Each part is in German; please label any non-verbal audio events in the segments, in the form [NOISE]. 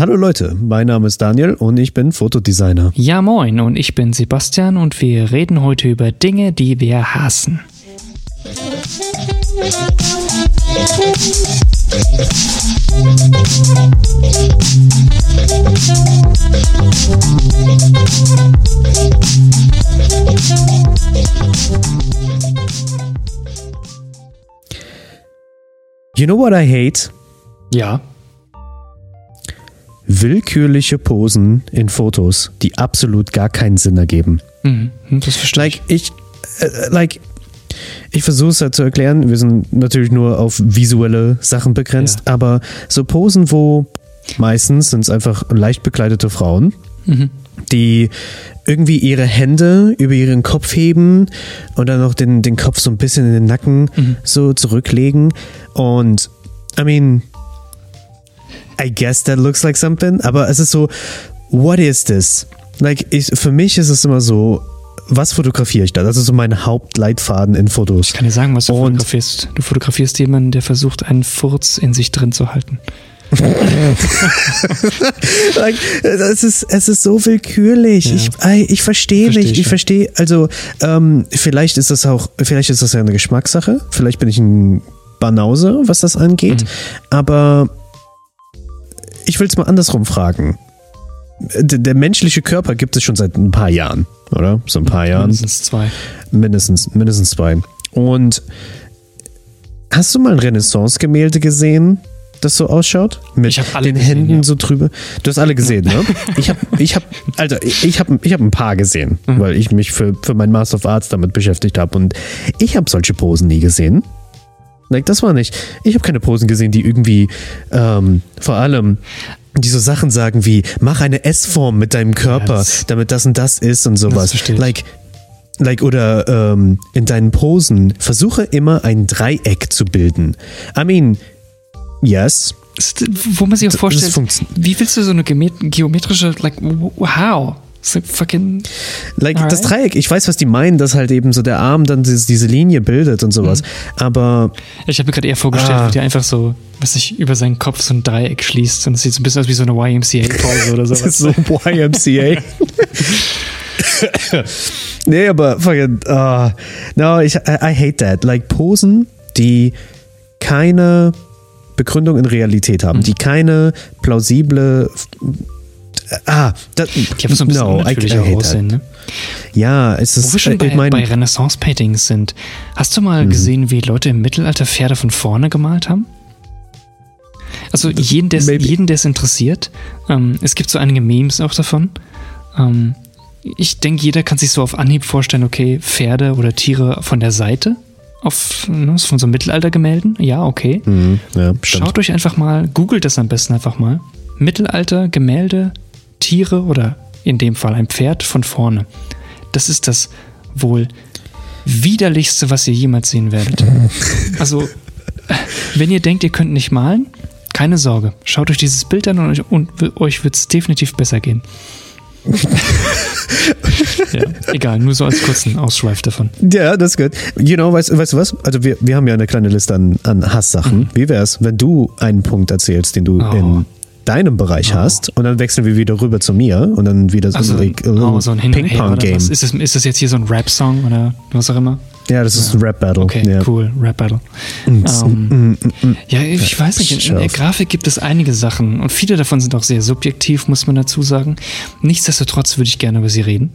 Hallo Leute, mein Name ist Daniel und ich bin Fotodesigner. Ja moin und ich bin Sebastian und wir reden heute über Dinge, die wir hassen. You know what I hate? Ja. Willkürliche Posen in Fotos, die absolut gar keinen Sinn ergeben. Mhm, das verstehe Like, ich, äh, like, ich versuche es halt zu erklären. Wir sind natürlich nur auf visuelle Sachen begrenzt, Ja. aber so Posen, wo meistens sind es einfach leicht bekleidete Frauen, Mhm. die irgendwie ihre Hände über ihren Kopf heben und dann noch den, den Kopf so ein bisschen in den Nacken Mhm. so zurücklegen. Und, I mean, I guess that looks like something, aber es ist so, what is this? Like, ich, für mich ist es immer so, was fotografiere ich da? Das ist so mein Hauptleitfaden in Fotos. Ich kann dir sagen, was du Und- fotografierst. Du fotografierst jemanden, der versucht, einen Furz in sich drin zu halten. [LAUGHS] like, es, ist, es ist so willkürlich. Ja. Ich, ich verstehe Versteh nicht. ich, Ich verstehe, also ähm, vielleicht ist das auch, vielleicht ist das ja eine Geschmackssache. Vielleicht bin ich ein Banause, was das angeht. Mhm. Aber ich will es mal andersrum fragen. Der, der menschliche Körper gibt es schon seit ein paar Jahren, oder? So ein paar Jahren. Mindestens zwei. Mindestens, mindestens zwei. Und hast du mal ein Renaissance-Gemälde gesehen, das so ausschaut? Mit Ich hab alle den gesehen, Händen ja. so drüber. Du hast alle gesehen, ne? [LAUGHS] Ich habe, ich habe, also ich habe, ich habe ein paar gesehen, Mhm. weil ich mich für, für mein Master of Arts damit beschäftigt habe und ich habe solche Posen nie gesehen. Like, das war nicht. Ich habe keine Posen gesehen, die irgendwie ähm, vor allem die so Sachen sagen wie mach eine S-Form mit deinem Körper, das- damit das und das ist und sowas. Like like oder ähm, in deinen Posen versuche immer ein Dreieck zu bilden. I mean, yes, Wo man sich auch vorstellt, wie willst du so eine geomet- geometrische, like, how? Fucking, Like Alright. das Dreieck, ich weiß, was die meinen, dass halt eben so der Arm dann diese, Linie bildet und sowas. Aber ich habe mir gerade eher vorgestellt, Ah. wie der einfach so, was sich über seinen Kopf so ein Dreieck schließt und es sieht so ein bisschen aus wie so eine YMCA-Pause oder sowas. [LAUGHS] so YMCA. [LAUGHS] nee, aber fucking, ah, no, ich, I, I hate that. Like Posen, die keine Begründung in Realität haben, die keine plausible, ah, das, Die haben so ein bisschen no, unnatürlicher aussehen, ne? Ja, es ist, Wo wir schon äh, bei, bei Renaissance-Paintings sind, hast du mal gesehen, wie Leute im Mittelalter Pferde von vorne gemalt haben? Also jeden, der maybe. jeden, der es interessiert. Ähm, es gibt so einige Memes auch davon. Ähm, ich denke, jeder kann sich so auf Anhieb vorstellen, okay, Pferde oder Tiere von der Seite auf, ne, von so Mittelaltergemälden. Ja, okay. Mhm, ja. Schaut euch einfach mal, googelt das am besten einfach mal. Mittelalter, Gemälde, Tiere oder in dem Fall ein Pferd von vorne. Das ist das wohl widerlichste, was ihr jemals sehen werdet. [LAUGHS] Also, wenn ihr denkt, ihr könnt nicht malen, keine Sorge. Schaut euch dieses Bild an und euch, und euch wird es definitiv besser gehen. [LAUGHS] ja, egal, nur so als kurzen Ausschweif davon. Ja, das ist gut. You know, weißt, weißt du was? Also wir, wir haben ja eine kleine Liste an, an Hasssachen. Wie wär's, wenn du einen Punkt erzählst, den du Mhm. Oh. in deinem Bereich hast und dann wechseln wir wieder rüber zu mir und dann wieder so, Also, a oh, so ein Ping-Pong-Game. Ist das, ist das jetzt hier so ein Rap-Song oder was auch immer? Ja, das ist ein Rap-Battle. Okay, ja. cool, Rap Battle. Mm, Ähm, mm, mm. ja, ich weiß nicht, in, der. Grafik gibt es einige Sachen und viele davon sind auch sehr subjektiv, muss man dazu sagen. Nichtsdestotrotz würde ich gerne über sie reden.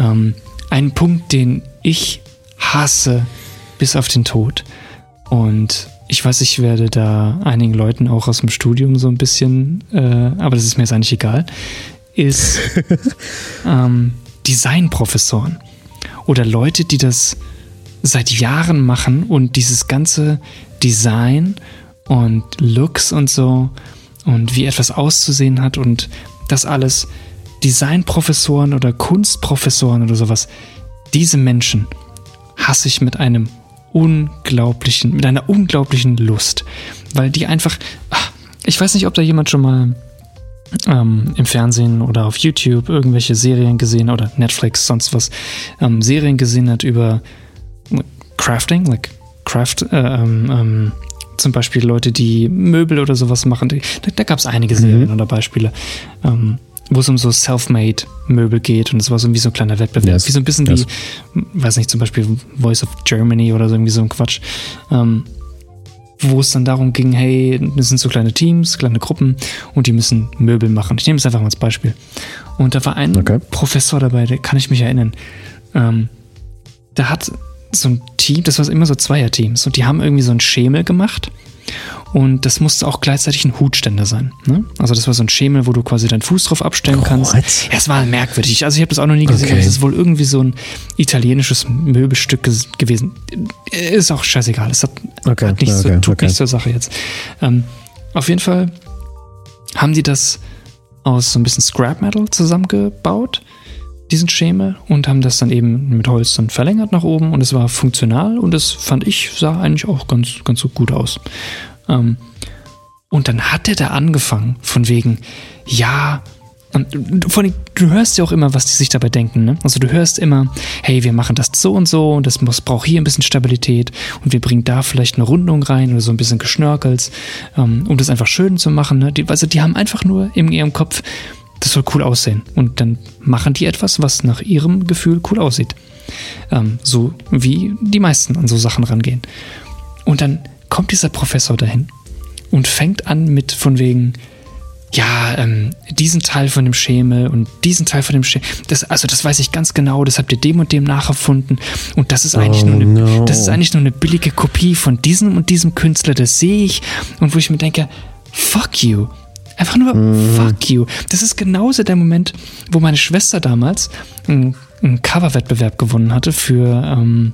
Ähm, ein Punkt, den ich hasse bis auf den Tod und ich weiß, ich werde da einigen Leuten auch aus dem Studium so ein bisschen, äh, aber das ist mir jetzt eigentlich egal, ist [LAUGHS] ähm, Designprofessoren oder Leute, die das seit Jahren machen und dieses ganze Design und Looks und so und wie etwas auszusehen hat und das alles Designprofessoren oder Kunstprofessoren oder sowas, diese Menschen hasse ich mit einem unglaublichen, mit einer unglaublichen Lust, weil die einfach, ach, ich weiß nicht, ob da jemand schon mal ähm, im Fernsehen oder auf YouTube irgendwelche Serien gesehen oder Netflix, sonst was, ähm, Serien gesehen hat über Crafting, like Craft, äh, ähm, ähm, zum Beispiel Leute, die Möbel oder sowas machen. Da, da gab es einige Serien oder Beispiele, ähm, wo es um so Self-Made-Möbel geht und es war so wie so ein kleiner Wettbewerb. Yes. Wie so ein bisschen Yes. wie, weiß nicht, zum Beispiel Voice of Germany oder so irgendwie so ein Quatsch. Ähm, wo es dann darum ging, hey, das sind so kleine Teams, kleine Gruppen und die müssen Möbel machen. Ich nehme es einfach mal als Beispiel. Und da war ein Okay. Professor dabei, der kann ich mich erinnern. Ähm, da hat so ein Team, das war immer so Zweierteams und die haben irgendwie so ein Schemel gemacht und das musste auch gleichzeitig ein Hutständer sein. Ne? Also das war so ein Schemel, wo du quasi deinen Fuß drauf abstellen kannst. What? Ja, es war merkwürdig. Also ich habe das auch noch nie gesehen. Okay. aber Es ist wohl irgendwie so ein italienisches Möbelstück gewesen. Ist auch scheißegal. Es hat, Okay, hat nichts okay, zu, tut okay. nichts zur Sache jetzt. Ähm, auf jeden Fall haben die das aus so ein bisschen Scrap Metal zusammengebaut, diesen Schemel, und haben das dann eben mit Holz dann verlängert nach oben und es war funktional und das fand ich, sah eigentlich auch ganz, ganz so gut aus. Ähm, und dann hat er da angefangen, von wegen, ja, und vor allem, du hörst ja auch immer, was die sich dabei denken. Ne? Also du hörst immer, hey, wir machen das so und so und das muss, braucht hier ein bisschen Stabilität und wir bringen da vielleicht eine Rundung rein oder so ein bisschen Geschnörkels, ähm, um das einfach schön zu machen. Ne? Die, also die haben einfach nur in ihrem Kopf, das soll cool aussehen. Und dann machen die etwas, was nach ihrem Gefühl cool aussieht. Ähm, so wie die meisten an so Sachen rangehen. Und dann kommt dieser Professor dahin und fängt an mit von wegen, ja, ähm, diesen Teil von dem Schemel und diesen Teil von dem Schemel. Das, also das weiß ich ganz genau, das habt ihr dem und dem nacherfunden. Und das ist eigentlich Oh, nur eine, no. das ist eigentlich nur eine billige Kopie von diesem und diesem Künstler, das sehe ich. Und wo ich mir denke, fuck you. Einfach nur fuck you. Das ist genauso der Moment, wo meine Schwester damals einen, einen Coverwettbewerb gewonnen hatte für, ähm,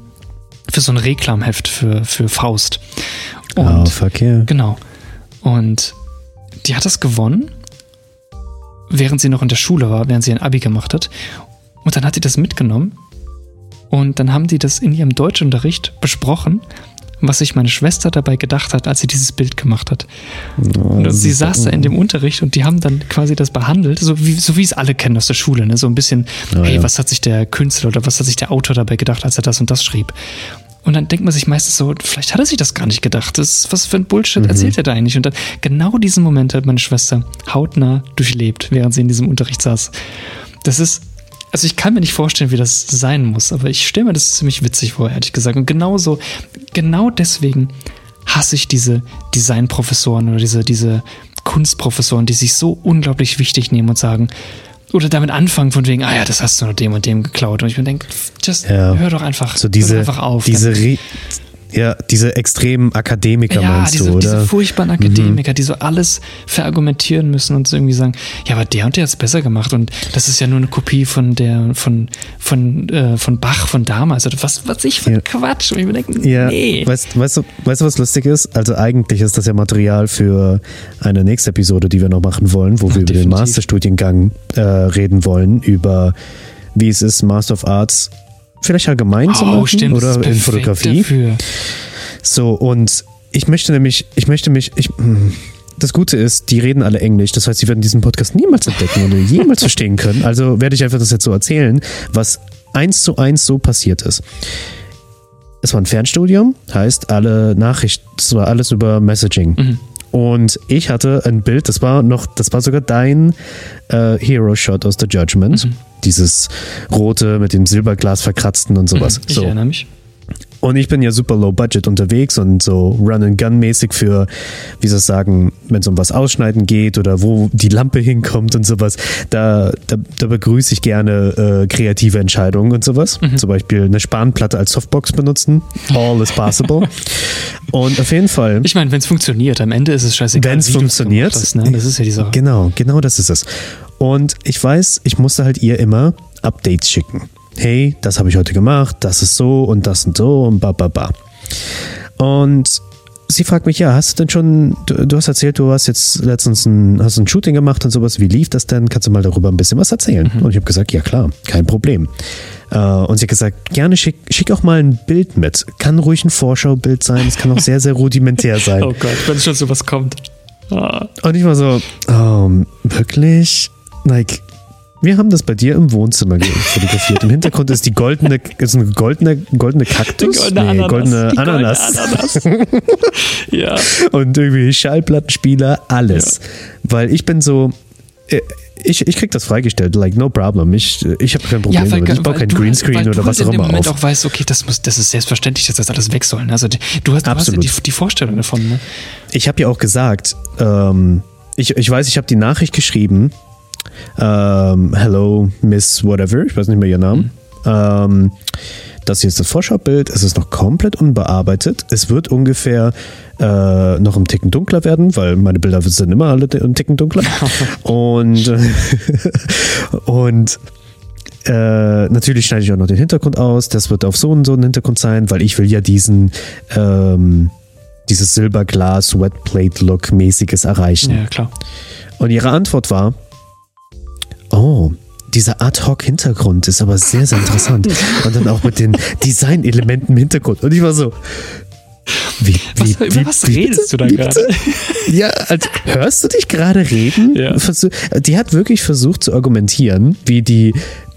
für so ein Reklamheft für, für Faust. Oh, Und fuck yeah. Genau. Und die hat das gewonnen, während sie noch in der Schule war, während sie ein Abi gemacht hat. Und dann hat sie das mitgenommen. Und dann haben die das in ihrem Deutschunterricht besprochen, was sich meine Schwester dabei gedacht hat, als sie dieses Bild gemacht hat. Und sie saß da in dem Unterricht und die haben dann quasi das behandelt, so wie, so wie es alle kennen aus der Schule, ne? so ein bisschen, Ah, hey, ja. was hat sich der Künstler oder was hat sich der Autor dabei gedacht, als er das und das schrieb. Und dann denkt man sich meistens so, vielleicht hat er sich das gar nicht gedacht. Das, was für ein Bullshit Mhm. erzählt er da eigentlich? Und dann genau diesen Moment hat meine Schwester hautnah durchlebt, während sie in diesem Unterricht saß. Das ist, also ich kann mir nicht vorstellen, wie das sein muss, aber ich stelle mir das ziemlich witzig vor, ehrlich gesagt. Und genauso, genau deswegen hasse ich diese Designprofessoren oder diese, diese Kunstprofessoren, die sich so unglaublich wichtig nehmen und sagen, oder damit anfangen von wegen, ah ja, das hast du nur dem und dem geklaut. Und ich mir denke, just Ja. hör doch einfach, So hör diese, doch einfach auf. diese, Re ja, diese extremen Akademiker ja, meinst diese, du, oder? diese furchtbaren Akademiker, die so alles verargumentieren müssen und so irgendwie sagen, ja, aber der und der hat es besser gemacht und das ist ja nur eine Kopie von der, von, von, äh, von Bach von damals oder was, was ich für Ja. Quatsch. Und ich mir denke, Ja, nee. weißt, weißt, du, weißt du, was lustig ist? Also eigentlich ist das ja Material für eine nächste Episode, die wir noch machen wollen, wo wir über den definitiv. Masterstudiengang äh, reden wollen, über wie es ist, Master of Arts vielleicht allgemein zu machen oh, stimmt, oder in Fotografie. Dafür. So, und ich möchte nämlich, ich möchte mich, ich, hm, das Gute ist, die reden alle Englisch, das heißt, sie werden diesen Podcast niemals entdecken und jemals verstehen können. Also werde ich einfach das jetzt so erzählen, was eins zu eins so passiert ist. Es war ein Fernstudium, heißt alle Nachrichten, es war alles über Messaging. Mhm. Und ich hatte ein Bild, das war noch, das war sogar dein äh, Hero-Shot aus The Judgment. Mhm. Dieses rote mit dem Silberglas verkratzten und sowas. Mhm, Ich so. erinnere mich. Und ich bin ja super low budget unterwegs und so Run-and-Gun-mäßig für, wie soll ich sagen, wenn es um was ausschneiden geht oder wo die Lampe [LAUGHS] hinkommt und sowas, da, da, da begrüße ich gerne äh, kreative Entscheidungen und sowas. Mhm. Zum Beispiel eine Spanplatte als Softbox benutzen. All is possible. [LAUGHS] und auf jeden Fall. Ich meine, wenn es funktioniert, am Ende ist es scheißegal. Wenn's wie du's funktioniert. Hast, ne? Das ist ja die Sache. Genau, genau das ist es. Und ich weiß, ich musste halt ihr immer Updates schicken. Hey, das habe ich heute gemacht, das ist so und das und so und ba ba ba. Und sie fragt mich, ja, hast du denn schon, du, du hast erzählt, du hast jetzt letztens ein, hast ein Shooting gemacht und sowas, wie lief das denn? Kannst du mal darüber ein bisschen was erzählen? Und ich habe gesagt, ja klar, kein Problem. Äh, und sie hat gesagt, gerne schick, schick auch mal ein Bild mit. Kann ruhig ein Vorschaubild sein, es kann auch sehr, sehr rudimentär [LAUGHS] sein. Oh Gott, wenn schon sowas kommt. Ah. Und ich war so, ähm, wirklich? Like, Wir haben das bei dir im Wohnzimmer fotografiert. Im Hintergrund ist die goldene, ist ein goldene, goldene Kaktus? Die goldene nee, Ananas. goldene Ananas. Ananas. [LAUGHS] ja. Und irgendwie Schallplattenspieler, alles. Weil ich bin so, äh, ich, ich krieg das freigestellt, like no problem. Ich, ich habe kein Problem damit. Ich baue weil keinen du- Greenscreen weil oder du was halt auch immer Moment auf. auch weißt, okay, das, muss, das ist selbstverständlich, dass das alles weg soll. ne? Also du hast, du hast ja Absolut. die, die Vorstellung davon. Ne? Ich habe ja auch gesagt, ähm, ich, ich weiß, ich habe die Nachricht geschrieben. Ähm, hello, Miss Whatever, ich weiß nicht mehr ihren Namen. Ähm, das hier ist das Vorschaubild. Es ist noch komplett unbearbeitet. Es wird ungefähr äh, noch ein Ticken dunkler werden, weil meine Bilder sind immer alle ein Ticken dunkler. [LAUGHS] und [LAUGHS] und äh, natürlich schneide ich auch noch den Hintergrund aus. Das wird auf so und so ein Hintergrund sein, weil ich will ja diesen ähm, dieses Silberglas Wetplate Look mäßiges erreichen. Ja, klar. Und ihre Antwort war: Oh, dieser Ad-Hoc-Hintergrund ist aber sehr, sehr interessant. Und dann auch mit den Design-Elementen im Hintergrund. Und ich war so. Wie, wie, Was, wie, was redest du da gerade? Ja, also, hörst du dich gerade reden? Ja. Die hat wirklich versucht zu argumentieren, wie die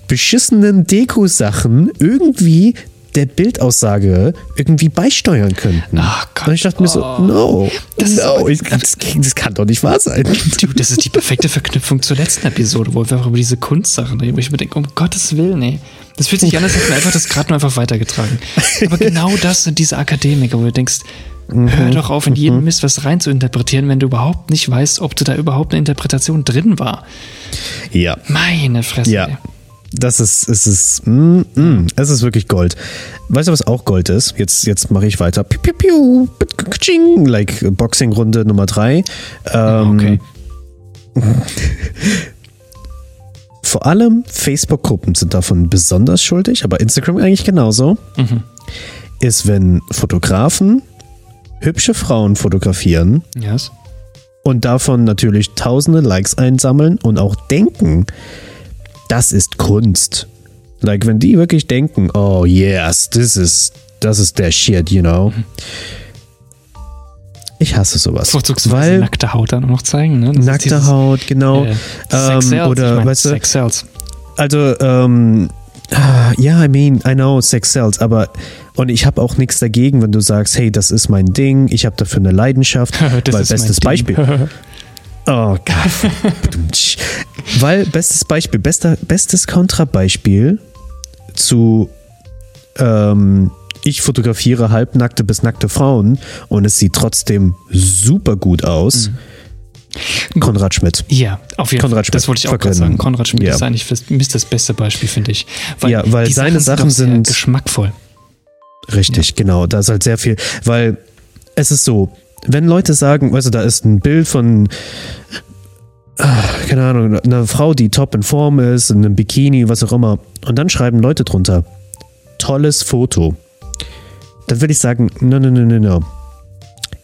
beschissenen Deko-Sachen irgendwie der Bildaussage irgendwie beisteuern könnten. Ach Gott. Und ich dachte mir so, Oh. no, Das no, ich, das, das kann doch nicht wahr sein. Du, das ist die perfekte Verknüpfung zur letzten Episode, wo wir auch über diese Kunstsachen reden, wo ich mir denke, um Gottes Willen, ey. Das fühlt sich an, als hätten wir einfach das gerade nur einfach weitergetragen. Aber genau das sind diese Akademiker, wo du denkst, hör doch auf, in jeden Mist was rein zu interpretieren, wenn du überhaupt nicht weißt, ob du da überhaupt eine Interpretation drin war. Ja. Meine Fresse. Ja. Das ist, es ist, mm, mm, es ist wirklich Gold. Weißt du, was auch Gold ist? Jetzt, jetzt mache ich weiter. Piu, piu, piu, like Boxing-Runde Nummer drei. Ähm, Okay. [LAUGHS] Vor allem Facebook-Gruppen sind davon besonders schuldig, aber Instagram eigentlich genauso. Ist, wenn Fotografen hübsche Frauen fotografieren Yes. und davon natürlich tausende Likes einsammeln und auch denken, das ist Kunst. Like, wenn die wirklich denken, oh yes, this is, das ist der Shit, you know. Ich hasse sowas. Vorzugsweise Weil nackte Haut dann auch noch zeigen, ne? Das nackte dieses, Haut, genau. Äh, ähm, Sex oder, ich mein, weißt du, Sex sells. also, ähm, ah, ja, I mean, I know, Sex sells, aber und ich habe auch nichts dagegen, wenn du sagst, hey, das ist mein Ding, ich habe dafür eine Leidenschaft, [LAUGHS] Das weil bestes. Beispiel. [LAUGHS] Oh Gott. weil bestes Beispiel, bester, bestes Kontrabeispiel zu ähm, ich fotografiere halbnackte bis nackte Frauen und es sieht trotzdem super gut aus. Mhm. Konrad Schmidt. Ja, auf jeden Konrad Fall. Das Schmidt. wollte ich auch gerade sagen. Konrad Schmidt ja. ist eigentlich das, ist das beste Beispiel, finde ich. Ja, weil seine Sachen sind- geschmackvoll. Richtig, genau. Da ist halt sehr viel, weil es ist so, wenn Leute sagen, also da ist ein Bild von, ah, keine Ahnung, einer Frau, die top in Form ist, in einem Bikini, was auch immer, und dann schreiben Leute drunter, tolles Foto. Dann würde ich sagen, no, no, no, no, no.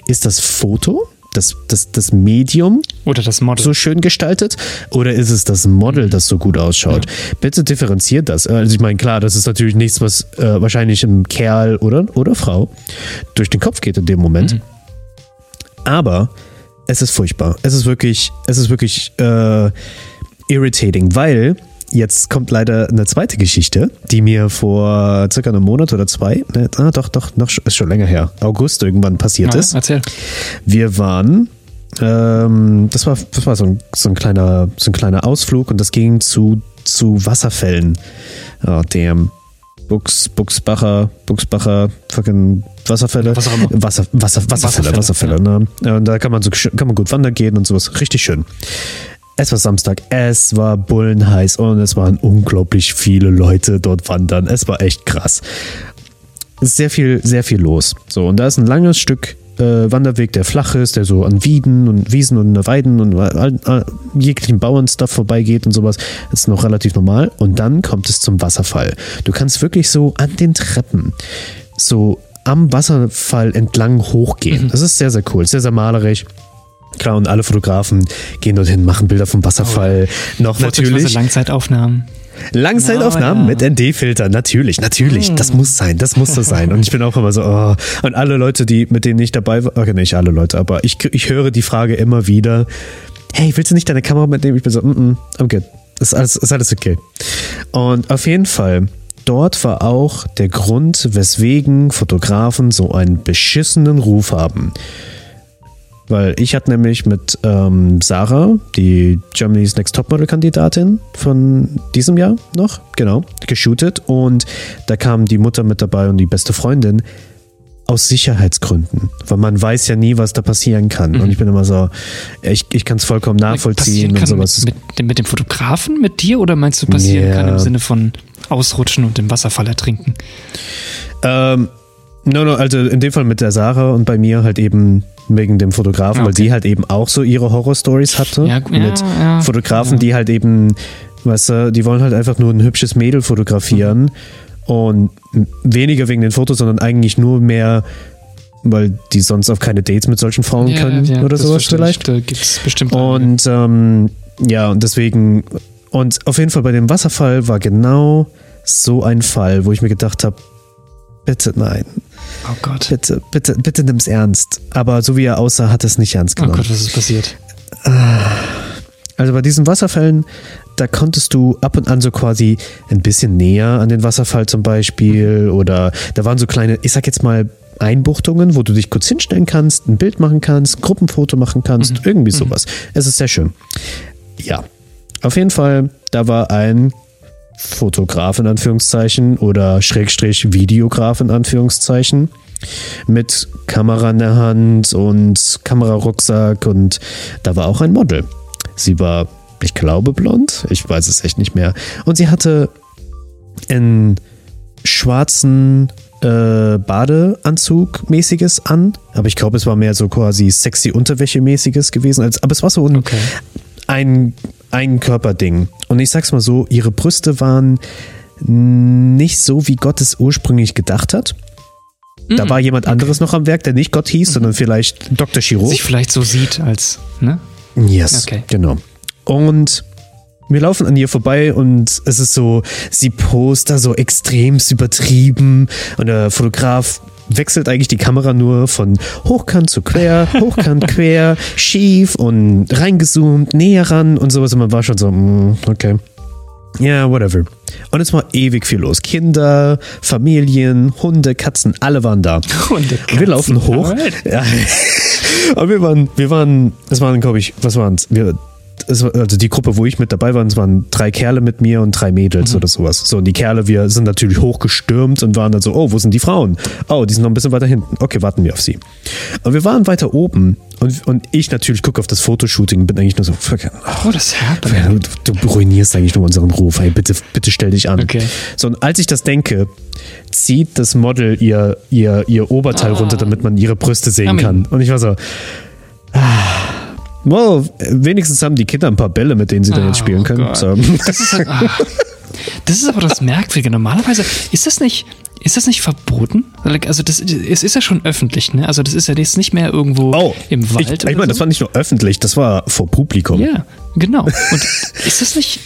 Ist das Foto, das, das, das Medium Oder das Model. so schön gestaltet oder ist es das Model, das so gut ausschaut? Bitte differenziert das. Also ich meine, klar, das ist natürlich nichts, was äh, wahrscheinlich einem Kerl oder, oder Frau durch den Kopf geht in dem Moment. Aber es ist furchtbar. Es ist wirklich, es ist wirklich äh, irritating, weil jetzt kommt leider eine zweite Geschichte, die mir vor circa einem Monat oder zwei, ne, ah, doch, doch, noch ist schon länger her, August irgendwann passiert Ja, ist. erzähl. Wir waren, ähm, das war, das war so, ein, so, ein kleiner, so ein kleiner Ausflug und das ging zu, zu Wasserfällen. Oh, damn. Buchs, Buchsbacher, Buchsbacher, fucking Wasserfälle. Was. Wasser, Wasser, Wasserfälle, Wasserfälle, Wasserfälle, ne? Ja, Und da kann man so kann man gut wandern gehen und sowas. Richtig schön. Es war Samstag, es war bullenheiß und es waren unglaublich viele Leute dort wandern. Es war echt krass sehr viel, sehr viel los. So, und da ist ein langes Stück äh, Wanderweg, der flach ist, der so an Wieden und Wiesen und Weiden und all, jeglichen Bauernstuff vorbeigeht und sowas. Das ist noch relativ normal. Und dann kommt es zum Wasserfall. Du kannst wirklich so an den Treppen so am Wasserfall entlang hochgehen. Das ist sehr, sehr cool, sehr, sehr malerisch. Klar, und alle Fotografen gehen dorthin, machen Bilder vom Wasserfall. Noch Vorzugsweise natürlich. Langzeitaufnahmen. Langzeitaufnahmen Oh, ja. mit ND-Filter, natürlich, natürlich. Das Hm. muss sein, das muss so sein. Und ich bin auch immer so, oh. und alle Leute, die, mit denen ich dabei war, okay, nicht alle Leute, aber ich, ich höre die Frage immer wieder, hey, willst du nicht deine Kamera mitnehmen? Ich bin so, mm, -mm I'm good. ist alles, ist alles okay. Und auf jeden Fall, dort war auch der Grund, weswegen Fotografen so einen beschissenen Ruf haben. Weil ich hatte nämlich mit ähm, Sarah, die Germany's Next Topmodel-Kandidatin von diesem Jahr noch, genau, geshootet. Und da kam die Mutter mit dabei und die beste Freundin aus Sicherheitsgründen. Weil man weiß ja nie, was da passieren kann. Mhm. Und ich bin immer so, ich, ich kann es vollkommen nachvollziehen und sowas. Mit, mit, mit dem Fotografen, mit dir oder meinst du passieren Ja. kann im Sinne von ausrutschen und im Wasserfall ertrinken? Ähm, no, no, also in dem Fall mit der Sarah und bei mir halt eben wegen dem Fotografen, weil Okay. sie halt eben auch so ihre Horror-Stories hatte. Ja, mit ja, Fotografen, ja. die halt eben, weißt du, die wollen halt einfach nur ein hübsches Mädel fotografieren Mhm. und weniger wegen den Fotos, sondern eigentlich nur mehr, weil die sonst auf keine Dates mit solchen Frauen können oder sowas vielleicht. Da gibt es bestimmt. Und ähm, ja, und deswegen, und auf jeden Fall bei dem Wasserfall war genau so ein Fall, wo ich mir gedacht habe, bitte nein, Oh Gott. bitte, bitte, bitte nimm's ernst. Aber so wie er aussah, hat er es nicht ernst Oh genommen. Gott, was ist passiert? Also bei diesen Wasserfällen, da konntest du ab und an so quasi ein bisschen näher an den Wasserfall zum Beispiel oder da waren so kleine, ich sag jetzt mal, Einbuchtungen, wo du dich kurz hinstellen kannst, ein Bild machen kannst, ein Gruppenfoto machen kannst, irgendwie sowas. Es ist sehr schön. Ja, auf jeden Fall, da war ein Fotograf in Anführungszeichen oder Schrägstrich Videograf in Anführungszeichen mit Kamera in der Hand und Kamerarucksack und da war auch ein Model. Sie war, ich glaube, blond, ich weiß es echt nicht mehr. Und sie hatte einen schwarzen äh, Badeanzug mäßiges an, aber ich glaube, es war mehr so quasi sexy Unterwäsche mäßiges gewesen, als, aber es war so ein, Okay. ein, ein Körperding. Und ich sag's mal so, ihre Brüste waren nicht so, wie Gott es ursprünglich gedacht hat. Da war jemand anderes noch am Werk, der nicht Gott hieß, sondern vielleicht Dr. Chirurg. Sich vielleicht so sieht als, ne? Yes, Okay. genau. Und wir laufen an ihr vorbei und es ist so, sie post da so extremst übertrieben und der Fotograf wechselt eigentlich die Kamera nur von hochkant zu quer, [LAUGHS] hochkant quer, schief und reingezoomt, näher ran und sowas und man war schon so, mm, okay. Ja, whatever. Und es war ewig viel los. Kinder, Familien, Hunde, Katzen, alle waren da. Hunde, [LAUGHS] Und wir laufen Katzen, hoch. Ja. Aber wir waren, wir waren, es waren, glaube ich, was waren es? Wir, es also die Gruppe, wo ich mit dabei war, es waren drei Kerle mit mir und drei Mädels oder sowas. So, und die Kerle, wir sind natürlich hochgestürmt und waren dann so, oh, wo sind die Frauen? Oh, die sind noch ein bisschen weiter hinten. Okay, warten wir auf sie. Und wir waren weiter oben und, und ich natürlich gucke auf das Fotoshooting und bin eigentlich nur so, fuck, oh, Oh, das ja, Du, du ruinierst eigentlich nur unseren Ruf. Hey, bitte, bitte stell dich an. Okay. So, und als ich das denke, zieht das Model ihr, ihr, ihr Oberteil runter, damit man ihre Brüste sehen Amen. kann. Und ich war so, ah, well, wenigstens haben die Kinder ein paar Bälle, mit denen sie dann jetzt Oh spielen können. Gott. So. Das ist, halt, ah. das ist aber das Merkwürdige. Normalerweise ist das nicht, ist das nicht verboten? Also das, es ist ja schon öffentlich, ne? Also das ist ja jetzt nicht mehr irgendwo Oh, im Wald. ich, ich meine, das so. war nicht nur öffentlich, das war vor Publikum. Ja, genau. Und ist das nicht.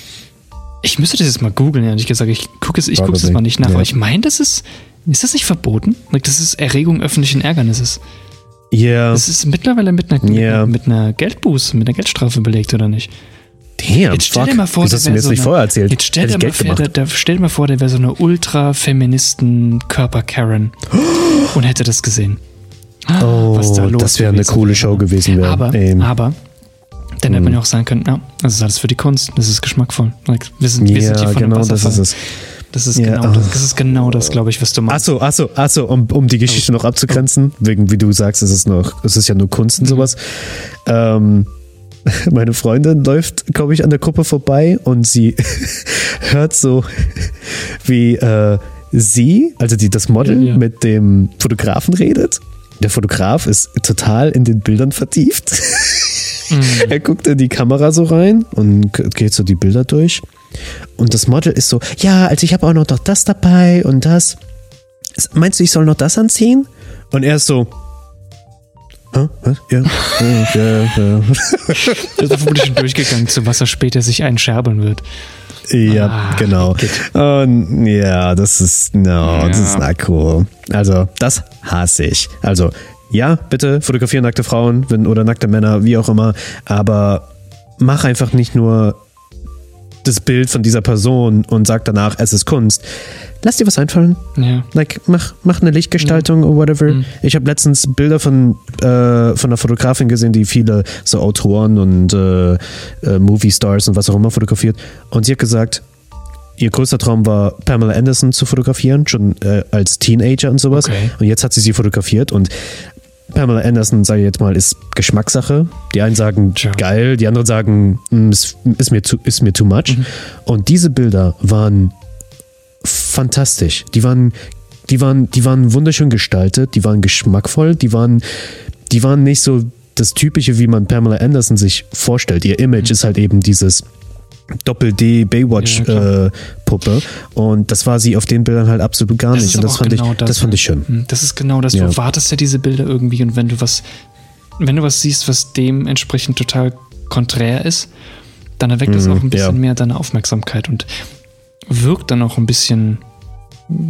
Ich müsste das jetzt mal googeln, ehrlich gesagt. Ich gucke es, ich gucke es mal nicht nach. ja. Aber ich meine, das ist. Ist das nicht verboten? Das ist Erregung öffentlichen Ärgernisses. Yeah. Das ist mittlerweile mit einer, Ja. mit, einer, Geldbuße, mit einer Geldstrafe belegt, oder nicht? Damn, Jetzt stell fuck. dir mal vor, das der hast du mir wär jetzt so nicht vorher erzählt. Jetzt stell Hätte dir, ich mal Geld vor, gemacht. da, da, stell dir mal vor, der wäre so eine Ultra-Feministen-Körper-Karen und hätte das gesehen. Oh, da das wäre eine coole. Show gewesen. Wäre. Aber, Ey. aber, dann hätte man ja auch sagen können, ja, das ist alles für die Kunst, das ist geschmackvoll. Like, wir sind, wir sind hier ja, von genau, das ist es. Das ist, Ja, genau, oh. das, das ist genau das, glaube ich, was du machst. Achso, achso, achso, um, um die Geschichte noch abzugrenzen, wegen, wie du sagst, es ist noch, es ist ja nur Kunst und sowas. Ähm, [LAUGHS] meine Freundin läuft, glaube ich, an der Gruppe vorbei und sie [LAUGHS] hört so, [LAUGHS] wie äh, sie, also die, das Model, Ja, ja. mit dem Fotografen redet. Der Fotograf ist total in den Bildern vertieft. [LAUGHS] Er guckt in die Kamera so rein und geht so die Bilder durch. Und das Model ist so, ja, also ich habe auch noch doch das dabei und das. Meinst du, ich soll noch das anziehen? Und er ist so, Hä? was? Ja, [LAUGHS] ja, ja, ja. [LAUGHS] Das ist vermutlich schon durchgegangen, zu was er später sich einscherbeln wird. ja Ah, genau. Und ja, das ist, no, das Ja. ist not cool. Also, das hasse ich. Also, ja, bitte fotografieren nackte Frauen wenn, oder nackte Männer, wie auch immer, aber mach einfach nicht nur das Bild von dieser Person und sagt danach, es ist Kunst. Lass dir was einfallen. Ja. Like, mach, mach eine Lichtgestaltung oder whatever. Mhm. Ich habe letztens Bilder von, äh, von einer Fotografin gesehen, die viele so Autoren und äh, äh, Movie Stars und was auch immer fotografiert. Und sie hat gesagt, ihr größter Traum war, Pamela Anderson zu fotografieren, schon äh, als Teenager und sowas. Okay. Und jetzt hat sie sie fotografiert und Pamela Anderson, sage ich jetzt mal, ist Geschmackssache. Die einen sagen Tja. geil, die anderen sagen, "Mm, ist, ist, mir, too, ist mir too much. Und diese Bilder waren fantastisch. Die waren, die waren, die waren wunderschön gestaltet, die waren geschmackvoll, die waren, die waren nicht so das Typische, wie man Pamela Anderson sich vorstellt. Ihr Image ist halt eben dieses Doppel-D Baywatch Ja, äh, und das war sie auf den Bildern halt absolut gar Das nicht und das fand genau ich das, das fand ich schön. Hm, Das ist genau das. Ja. Du wartest ja diese Bilder irgendwie und wenn du was, wenn du was siehst, was dementsprechend total konträr ist, dann erweckt Mhm, auch ein bisschen ja. mehr deine Aufmerksamkeit und wirkt dann auch ein bisschen,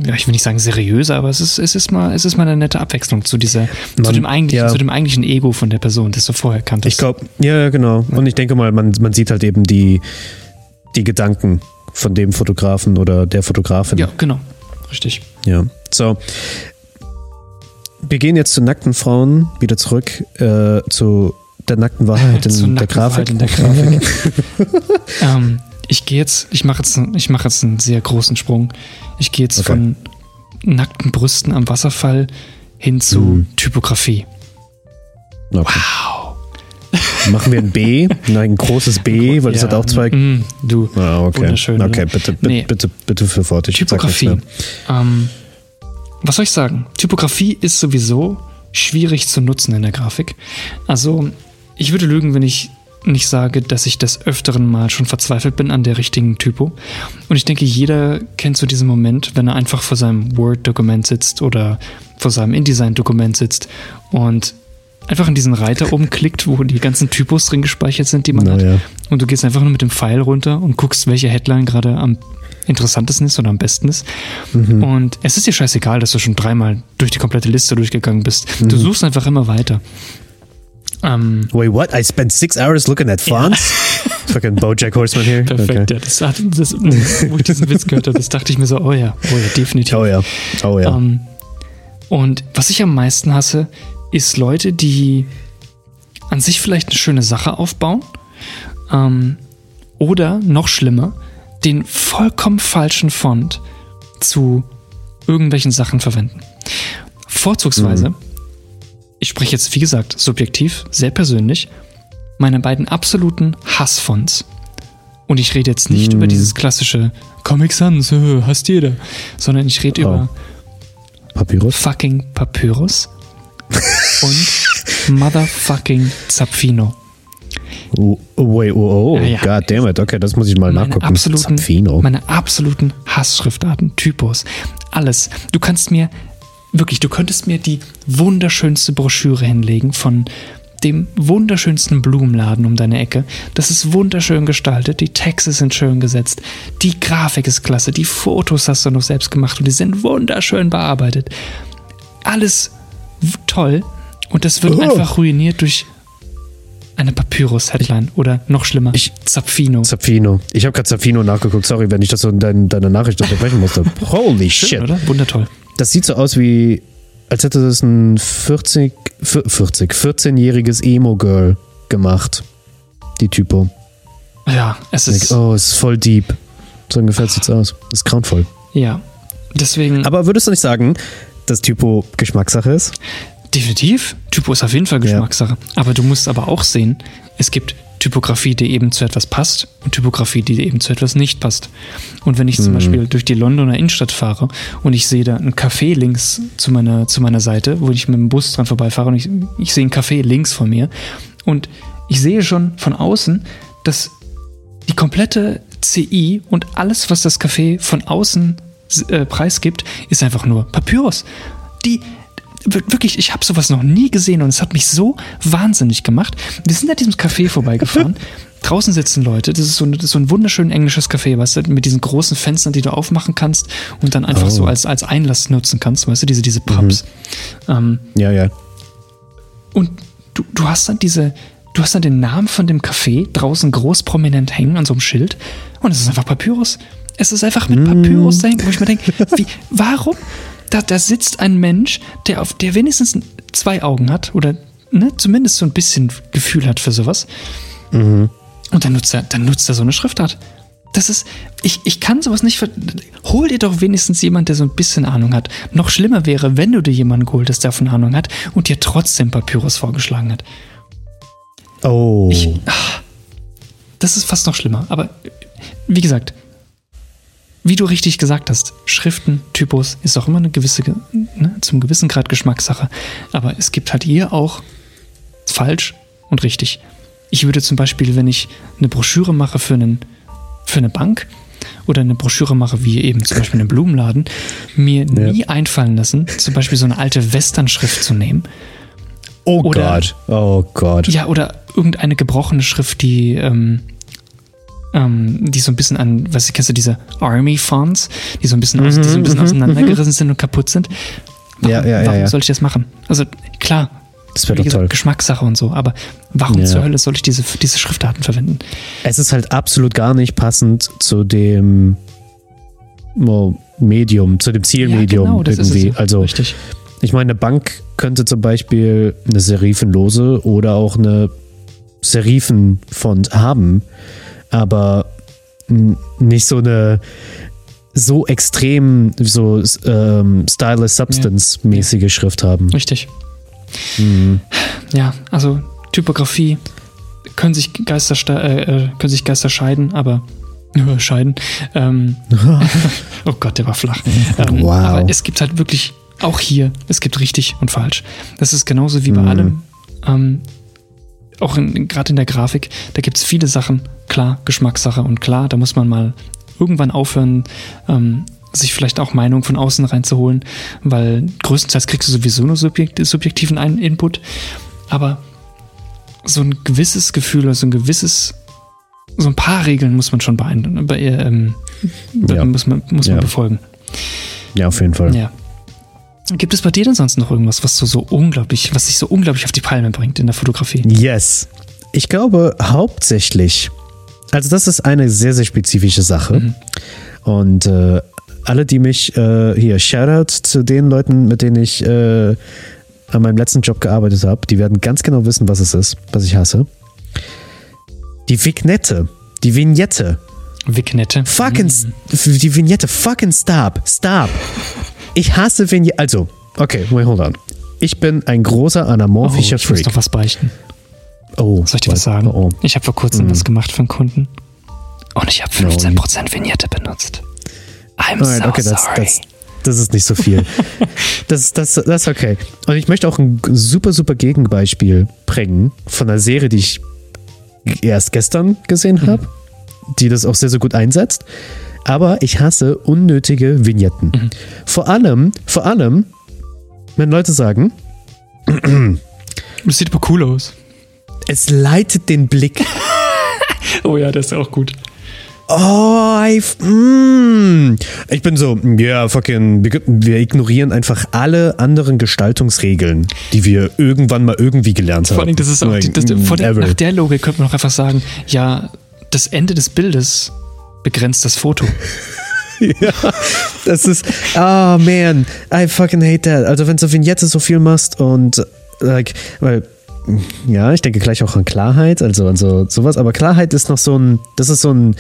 ja, ich will nicht sagen seriöser, aber es ist, es ist mal, es ist mal eine nette Abwechslung zu dieser, zu Man- dem eigentlichen, ja. zu dem eigentlichen Ego von der Person, das du vorher kanntest. Ich glaube, ja, ja, genau. Und ich denke mal, man, man sieht halt eben die, die Gedanken von dem Fotografen oder der Fotografin. Ja, genau. Richtig. Ja. So. Wir gehen jetzt zu nackten Frauen wieder zurück äh, zu der nackten Wahrheit [LAUGHS] in der nackten Grafik. Wahrheit in der Grafik. [LAUGHS] ähm, ich gehe jetzt, ich mache jetzt, ich mache jetzt einen sehr großen Sprung. Ich gehe jetzt Okay. von nackten Brüsten am Wasserfall hin zu Mhm. Typografie. Okay. Wow. Machen wir ein B, [LAUGHS] Nein, ein großes B, weil das Ja, hat auch zwei. mm, du. Ah, okay. Wunderschön, Okay, oder? bitte, bitte, Nee. bitte, bitte für fort. Ich Typografie. mehr. Ähm, was soll ich sagen? Typografie ist sowieso schwierig zu nutzen in der Grafik. Also, ich würde lügen, wenn ich nicht sage, dass ich des Öfteren mal schon verzweifelt bin an der richtigen Typo. Und ich denke, jeder kennt so diesen Moment, wenn er einfach vor seinem Word-Dokument sitzt oder vor seinem InDesign-Dokument sitzt und einfach in diesen Reiter [LAUGHS] oben klickt, wo die ganzen Typos drin gespeichert sind, die man Na hat. Und du gehst einfach nur mit dem Pfeil runter und guckst, welche Headline gerade am interessantesten ist oder am besten ist. Mhm. Und es ist dir scheißegal, dass du schon dreimal durch die komplette Liste durchgegangen bist. Du Mhm. suchst einfach immer weiter. Ähm, Wait, what? I spent six hours looking at fonts? [LAUGHS] Fucking Bojack Horseman here. perfekt, ja. Das, hat, das, wo ich diesen Witz gehört habe, das dachte ich mir so, oh ja, oh ja, definitiv. Oh ja. Oh ja. Ähm, und was ich am meisten hasse, ist Leute, die an sich vielleicht eine schöne Sache aufbauen ähm, oder noch schlimmer, den vollkommen falschen Font zu irgendwelchen Sachen verwenden. Vorzugsweise, ich spreche jetzt wie gesagt subjektiv, sehr persönlich, meine beiden absoluten Hassfonts. Und ich rede jetzt nicht Mm. über dieses klassische Comic Sans, äh, hasst jeder, sondern ich rede Oh. über Papyrus? fucking Papyrus [LAUGHS] und motherfucking Zapfino. Oh, oh, wait, oh, oh. Ja, ja. God damn it. Okay, das muss ich mal Meine nachgucken. absoluten, Zapfino. meine absoluten Hassschriftarten, Typos, alles. Du kannst mir, wirklich, du könntest mir die wunderschönste Broschüre hinlegen von dem wunderschönsten Blumenladen um deine Ecke. Das ist wunderschön gestaltet, die Texte sind schön gesetzt, die Grafik ist klasse, die Fotos hast du noch selbst gemacht und die sind wunderschön bearbeitet. Alles toll und das wird Oh. einfach ruiniert durch eine Papyrus-Headline oder noch schlimmer, Ich- Zapfino. Zapfino. Ich habe gerade Zapfino nachgeguckt. Sorry, wenn ich das so in dein, deiner Nachricht unterbrechen musste. [LAUGHS] Holy Schön, shit. oder? Wundertoll. Das sieht so aus wie, als hätte das ein 40, 40 14-jähriges Emo-Girl gemacht. Die Typo. Ja, es ist. oh, es ist voll deep. So ungefähr sieht's aus. Das ist grauenvoll. Ja. Deswegen, Aber würdest du nicht sagen, dass Typo Geschmackssache ist? Definitiv, Typo ist auf jeden Fall Geschmackssache. Aber du musst aber auch sehen, es gibt Typografie, die eben zu etwas passt und Typografie, die eben zu etwas nicht passt. Und wenn ich zum Beispiel durch die Londoner Innenstadt fahre und ich sehe da ein Café links zu meiner, zu meiner Seite, wo ich mit dem Bus dran vorbeifahre und ich, ich sehe ein Café links von mir und ich sehe schon von außen, dass die komplette CI und alles, was das Café von außen äh, preisgibt, ist einfach nur Papyrus. Die wirklich, ich habe sowas noch nie gesehen und es hat mich so wahnsinnig gemacht. Wir sind an diesem Café vorbeigefahren. [LAUGHS] Draußen sitzen Leute. Das ist so ein, das ist so ein wunderschön englisches Café, weißt du, mit diesen großen Fenstern, die du aufmachen kannst und dann einfach Oh. so als, als Einlass nutzen kannst, weißt du, diese, diese Pubs. Ähm, Ja, ja. und du, du hast dann diese du hast dann den Namen von dem Café draußen groß prominent hängen an so einem Schild und es ist einfach Papyrus. Es ist einfach mit Papyrus da hängen, wo ich mir denke, [LAUGHS] wie, warum? Da, da sitzt ein Mensch, der auf der wenigstens zwei Augen hat oder ne, zumindest so ein bisschen Gefühl hat für sowas. Und dann nutzt er, dann nutzt er so eine Schriftart. Das ist, ich, ich kann sowas nicht ver Hol dir doch wenigstens jemand, der so ein bisschen Ahnung hat. Noch schlimmer wäre, wenn du dir jemanden geholt hast, der davon Ahnung hat und dir trotzdem Papyrus vorgeschlagen hat. Oh. Ich, das ist fast noch schlimmer. Aber wie gesagt, wie du richtig gesagt hast, Schriften, Typos ist auch immer eine gewisse, ne, zum gewissen Grad Geschmackssache. Aber es gibt halt hier auch falsch und richtig. Ich würde zum Beispiel, wenn ich eine Broschüre mache für, einen, für eine Bank oder eine Broschüre mache, wie eben zum Beispiel einen Blumenladen, mir Ja. nie einfallen lassen, zum Beispiel so eine alte Western-Schrift zu nehmen. oh oder- Gott. Oh Gott. Ja, oder irgendeine gebrochene Schrift, die, ähm, ähm, die so ein bisschen an, was kennst du, diese Army-Fonts, die so ein bisschen, aus, die so ein bisschen auseinandergerissen sind und kaputt sind. Warum, Mhm, Ja, ja, ja, warum ja. soll ich das machen? Also klar, Das wäre doch gesagt, toll. Geschmackssache und so, aber warum Ja. zur Hölle soll ich diese, diese Schriftarten verwenden? Es ist halt absolut gar nicht passend zu dem oh, Medium, zu dem Zielmedium genau, das irgendwie. es. Also Richtig. Ich meine, eine Bank könnte zum Beispiel eine Serifenlose oder auch eine Serifenfont haben, aber nicht so eine so extrem so ähm, Stylus Substance mäßige Schrift haben. Richtig. Mhm. Ja, also Typografie können sich Geister, äh, äh, können sich Geister scheiden, aber äh, scheiden. Ähm, [LAUGHS] oh Gott, der war flach. Ähm, Wow. Aber es gibt halt wirklich auch hier, es gibt richtig und falsch. Das ist genauso wie bei Mhm. allem. Ähm, auch gerade in der Grafik, da gibt es viele Sachen, klar, Geschmackssache und klar, da muss man mal irgendwann aufhören, ähm, sich vielleicht auch Meinungen von außen reinzuholen, weil größtenteils kriegst du sowieso nur subjekt, subjektiven Ein- Input. Aber so ein gewisses Gefühl oder so ein gewisses, so ein paar Regeln muss man schon beein, bei, ähm, Ja. muss man, muss man Ja. befolgen. Ja, auf jeden Fall. Ja. Gibt es bei dir denn sonst noch irgendwas, was du so unglaublich, was dich so unglaublich auf die Palme bringt in der Fotografie? Yes. Ich glaube hauptsächlich, also das ist eine sehr, sehr spezifische Sache. Mhm. Und äh, alle, die mich äh, hier, Shoutout zu den Leuten, mit denen ich äh, an meinem letzten Job gearbeitet habe, die werden ganz genau wissen, was es ist, was ich hasse. Die Vignette, die Vignette, Vignette. fucking, die Vignette, fucking stop, stop. Ich hasse Vignette, also, okay, wait, hold on. Ich bin ein großer Oh, anamorphischer ich muss Freak. noch was beichten. Oh, Soll ich dir was sagen? Oh, oh. Ich habe vor kurzem Mhm. was gemacht für einen Kunden und ich habe 15% Vignette benutzt. I'm Alright, so okay, das, sorry. das, das ist nicht so viel. [LAUGHS] das, das, das ist okay. Und ich möchte auch ein super, super Gegenbeispiel bringen von einer Serie, die ich erst gestern gesehen habe, die das auch sehr, sehr gut einsetzt. Aber ich hasse unnötige Vignetten. Vor allem, vor allem, wenn Leute sagen, das sieht aber cool aus. es leitet den Blick. [LAUGHS] Oh ja, das ist auch gut. Oh, mm. ich bin so, ja, fucking, wir, ignorieren einfach alle anderen Gestaltungsregeln, die wir irgendwann mal irgendwie gelernt haben. Vor allem, das ist auch die, das, vor der, ever. nach der Logik könnte man auch einfach sagen, ja, das Ende des Bildes begrenzt das Foto. [LAUGHS] ja, das ist, oh man, I fucking hate that. Also wenn du Vignette so viel machst und, like, weil, ja, ich denke gleich auch an Klarheit, also an so, sowas, aber Klarheit ist noch so ein, das ist so ein,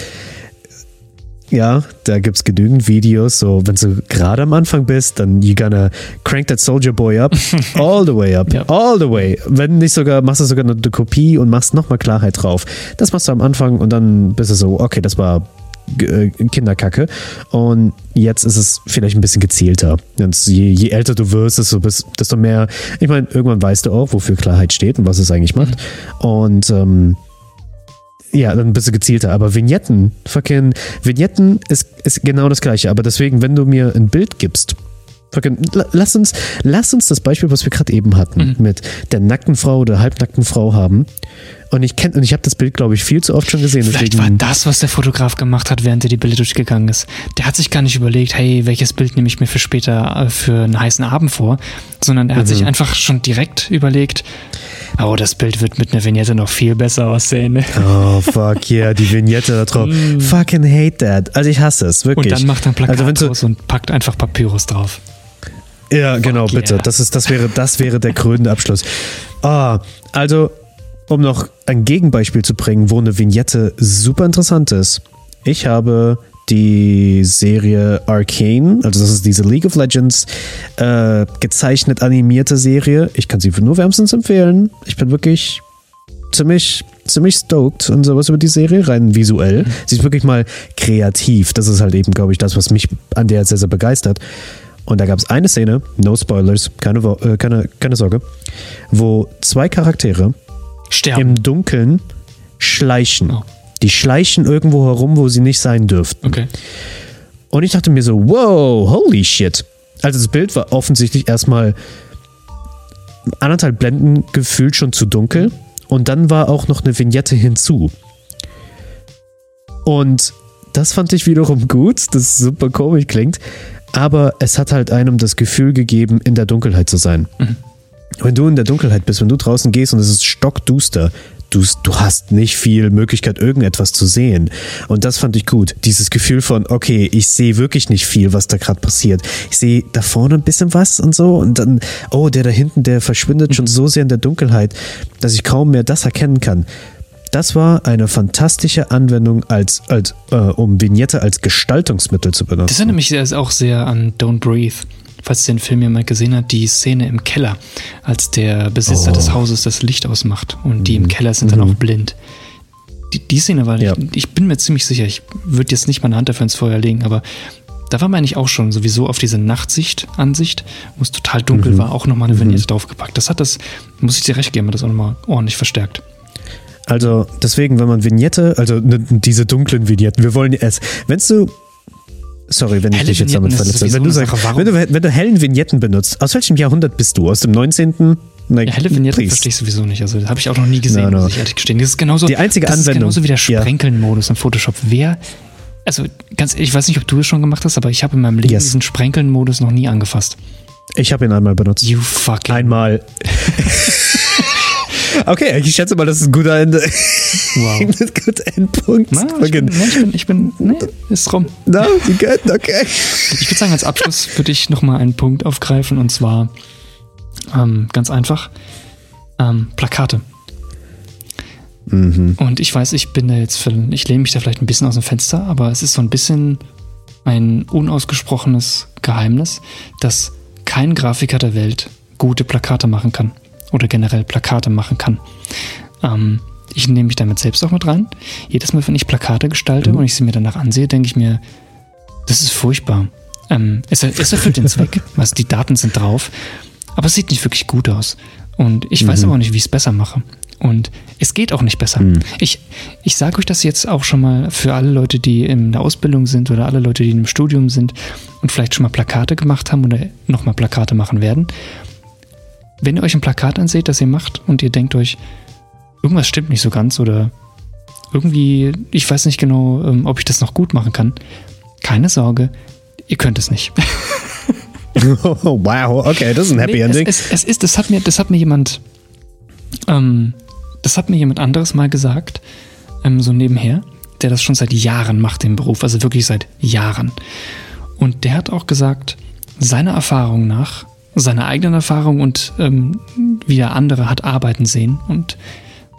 ja, da gibt's genügend Videos, so wenn du gerade am Anfang bist, dann you gonna crank that soldier boy up, [LAUGHS] all the way up, Ja. all the way. Wenn nicht sogar, machst du sogar eine Kopie und machst nochmal Klarheit drauf. Das machst du am Anfang und dann bist du so, okay, das war äh, Kinderkacke. Und jetzt ist es vielleicht ein bisschen gezielter. Und je, je älter du wirst, desto, bist, desto mehr, ich meine, irgendwann weißt du auch, wofür Klarheit steht und was es eigentlich macht. Und ähm, ja, dann bist du gezielter. Aber Vignetten, fucking, Vignetten ist, ist genau das Gleiche. Aber deswegen, wenn du mir ein Bild gibst, lass uns, lass uns das Beispiel, was wir gerade eben hatten, mit der nackten Frau oder halbnackten Frau haben. Und ich kenne, und ich habe das Bild, glaube ich, viel zu oft schon gesehen. Vielleicht war das, was der Fotograf gemacht hat, während er die Bilder durchgegangen ist. Der hat sich gar nicht überlegt, hey, welches Bild nehme ich mir für später äh, für einen heißen Abend vor, sondern er hat Mhm. sich einfach schon direkt überlegt, Oh, das Bild wird mit einer Vignette noch viel besser aussehen. Oh, fuck yeah, die Vignette da drauf. [LAUGHS] Fucking hate that. Also ich hasse es, wirklich. Und dann macht er ein Plakat also wenn du, draus und packt einfach Papyrus drauf. Ja, genau, Fuck bitte. yeah. Das, ist, das, wäre, das wäre der krönende Abschluss. Ah, also, um noch ein Gegenbeispiel zu bringen, wo eine Vignette super interessant ist. Ich habe die Serie Arcane, also das ist diese League of Legends äh, gezeichnet animierte Serie. Ich kann sie nur wärmstens empfehlen. Ich bin wirklich ziemlich, ziemlich stoked und sowas über die Serie, rein visuell. Sie ist wirklich mal kreativ. Das ist halt eben, glaube ich, das, was mich an der sehr, sehr begeistert. Und da gab es eine Szene, no spoilers, keine, Wo- äh, keine, keine Sorge, wo zwei Charaktere Sterben. im Dunkeln schleichen. Oh. Die schleichen irgendwo herum, wo sie nicht sein dürften. Okay. Und ich dachte mir so, wow, holy shit. Also das Bild war offensichtlich erstmal anderthalb Blenden gefühlt schon zu dunkel. Und dann war auch noch eine Vignette hinzu. Und das fand ich wiederum gut, das super komisch klingt. Aber es hat halt einem das Gefühl gegeben, in der Dunkelheit zu sein. Wenn du in der Dunkelheit bist, wenn du draußen gehst und es ist stockduster, du, du hast nicht viel Möglichkeit, irgendetwas zu sehen. Und das fand ich gut. Dieses Gefühl von, okay, ich sehe wirklich nicht viel, was da gerade passiert. Ich sehe da vorne ein bisschen was und so. Und dann, oh, der da hinten, der verschwindet schon so sehr in der Dunkelheit, dass ich kaum mehr das erkennen kann. Das war eine fantastische Anwendung, als, als, äh, um Vignette als Gestaltungsmittel zu benutzen. Das erinnert mich auch sehr an Don't Breathe. Falls den Film jemand gesehen hat, die Szene im Keller, als der Besitzer Oh. des Hauses das Licht ausmacht und die im Keller sind dann auch blind. Die, die Szene war, Ja. ich, ich bin mir ziemlich sicher, ich würde jetzt nicht meine Hand dafür ins Feuer legen, aber da war meine ich auch schon sowieso auf diese Nachtsicht, Ansicht, wo es total dunkel war, auch nochmal eine Vignette draufgepackt. Das hat das, muss ich dir recht geben, hat das auch nochmal ordentlich verstärkt. Also deswegen, wenn man Vignette, also ne, diese dunklen Vignetten, wir wollen es, wenn du, sorry, wenn ich Helle dich jetzt damit verletze, wenn du, sagst, Sache, wenn, du, wenn du hellen Vignetten benutzt, aus welchem Jahrhundert bist du? Aus dem 19.? Like, Ja, helle Vignetten verstehe ich sowieso nicht. Also, das habe ich auch noch nie gesehen, No, no. muss ich ehrlich gestehen. Das ist genauso, Die einzige das Anwendung, ist genauso wie der ja. Sprenkeln-Modus in Photoshop. Wer, also ganz ich weiß nicht, ob du es schon gemacht hast, aber ich habe in meinem Leben Yes. diesen Sprenkeln-Modus noch nie angefasst. Ich habe ihn einmal benutzt. You fucking. Einmal. [LAUGHS] okay, ich schätze mal, das ist ein guter Ende. Wow. [LAUGHS] ein guter Endpunkt. Na, ich, bin, ich bin, ich bin, ne, ist rum. No, you good? Okay. Ich würde sagen, als Abschluss würde ich nochmal einen Punkt aufgreifen und zwar ähm, ganz einfach ähm, Plakate. Mhm. Und ich weiß, ich bin da jetzt, für, ich lehne mich da vielleicht ein bisschen aus dem Fenster, aber es ist so ein bisschen ein unausgesprochenes Geheimnis, dass kein Grafiker der Welt gute Plakate machen kann oder generell Plakate machen kann. Ähm, ich nehme mich damit selbst auch mit rein. Jedes Mal, wenn ich Plakate gestalte und ich sie mir danach ansehe, denke ich mir, das ist furchtbar. Ähm, es, es erfüllt den Zweck, [LAUGHS] also die Daten sind drauf, aber es sieht nicht wirklich gut aus. Und ich weiß aber auch nicht, wie ich es besser mache. Und es geht auch nicht besser. Ich, ich sage euch das jetzt auch schon mal für alle Leute, die in der Ausbildung sind oder alle Leute, die im Studium sind und vielleicht schon mal Plakate gemacht haben oder nochmal Plakate machen werden. Wenn ihr euch ein Plakat anseht, das ihr macht und ihr denkt euch, irgendwas stimmt nicht so ganz oder irgendwie, ich weiß nicht genau, ähm, ob ich das noch gut machen kann, keine Sorge, ihr könnt es nicht. [LAUGHS] Oh, wow, okay, das ist ein Happy Nee, Ending. Es, es, es ist, das hat mir, das hat mir jemand, ähm, das hat mir jemand anderes mal gesagt, ähm, so nebenher, der das schon seit Jahren macht, den Beruf, also wirklich seit Jahren. Und der hat auch gesagt, seiner Erfahrung nach, seiner eigenen Erfahrung und ähm, wie er andere hat arbeiten sehen, und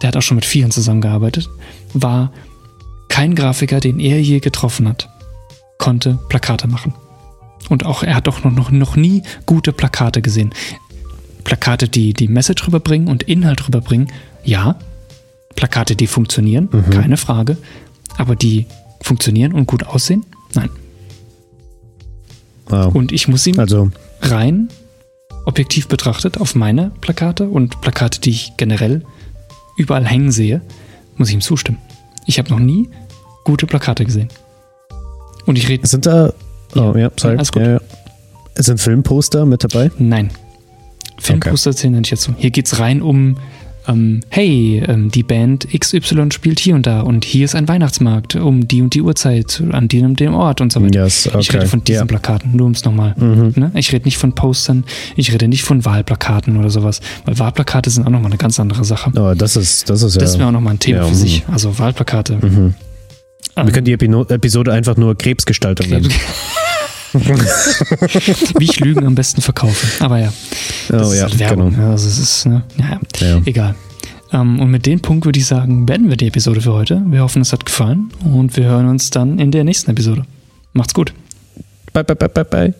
der hat auch schon mit vielen zusammengearbeitet, war kein Grafiker, den er je getroffen hat, konnte Plakate machen. Und auch er hat auch noch, noch, noch nie gute Plakate gesehen. Plakate, die die Message rüberbringen und Inhalt rüberbringen, ja. Plakate, die funktionieren, keine Frage. Aber die funktionieren und gut aussehen, nein. Wow. Und ich muss ihm Also, rein objektiv betrachtet auf meine Plakate und Plakate, die ich generell überall hängen sehe, muss ich ihm zustimmen. Ich habe noch nie gute Plakate gesehen. Und ich rede. sind da, oh ja, sorry. alles gut. Ja, ja. Sind Filmposter mit dabei? Nein. Filmposter zählen nicht dazu. Hier geht es rein um ähm, hey, ähm, die Band XY spielt hier und da und hier ist ein Weihnachtsmarkt um die und die Uhrzeit an dem und dem Ort und so weiter. Yes, Ich rede okay. von diesen Ja. Plakaten, nur um es nochmal. Ne? Ich rede nicht von Postern, ich rede nicht von Wahlplakaten oder sowas, weil Wahlplakate sind auch nochmal eine ganz andere Sache. Oh, das ist, das ist ja. Das wäre auch nochmal ein Thema Ja, für mhm. sich. Also Wahlplakate. Wir können die Epino Episode einfach nur Krebsgestaltung nennen. [LAUGHS] [LAUGHS] Wie ich Lügen am besten verkaufe. Aber ja, das Oh ist ja, halt Werbung. genau. Also es ist, ne? ja, Ja. egal. Ähm, und mit dem Punkt würde ich sagen, beenden wir die Episode für heute. Wir hoffen, es hat gefallen und wir hören uns dann in der nächsten Episode. Macht's gut. Bye, bye, bye, bye, bye.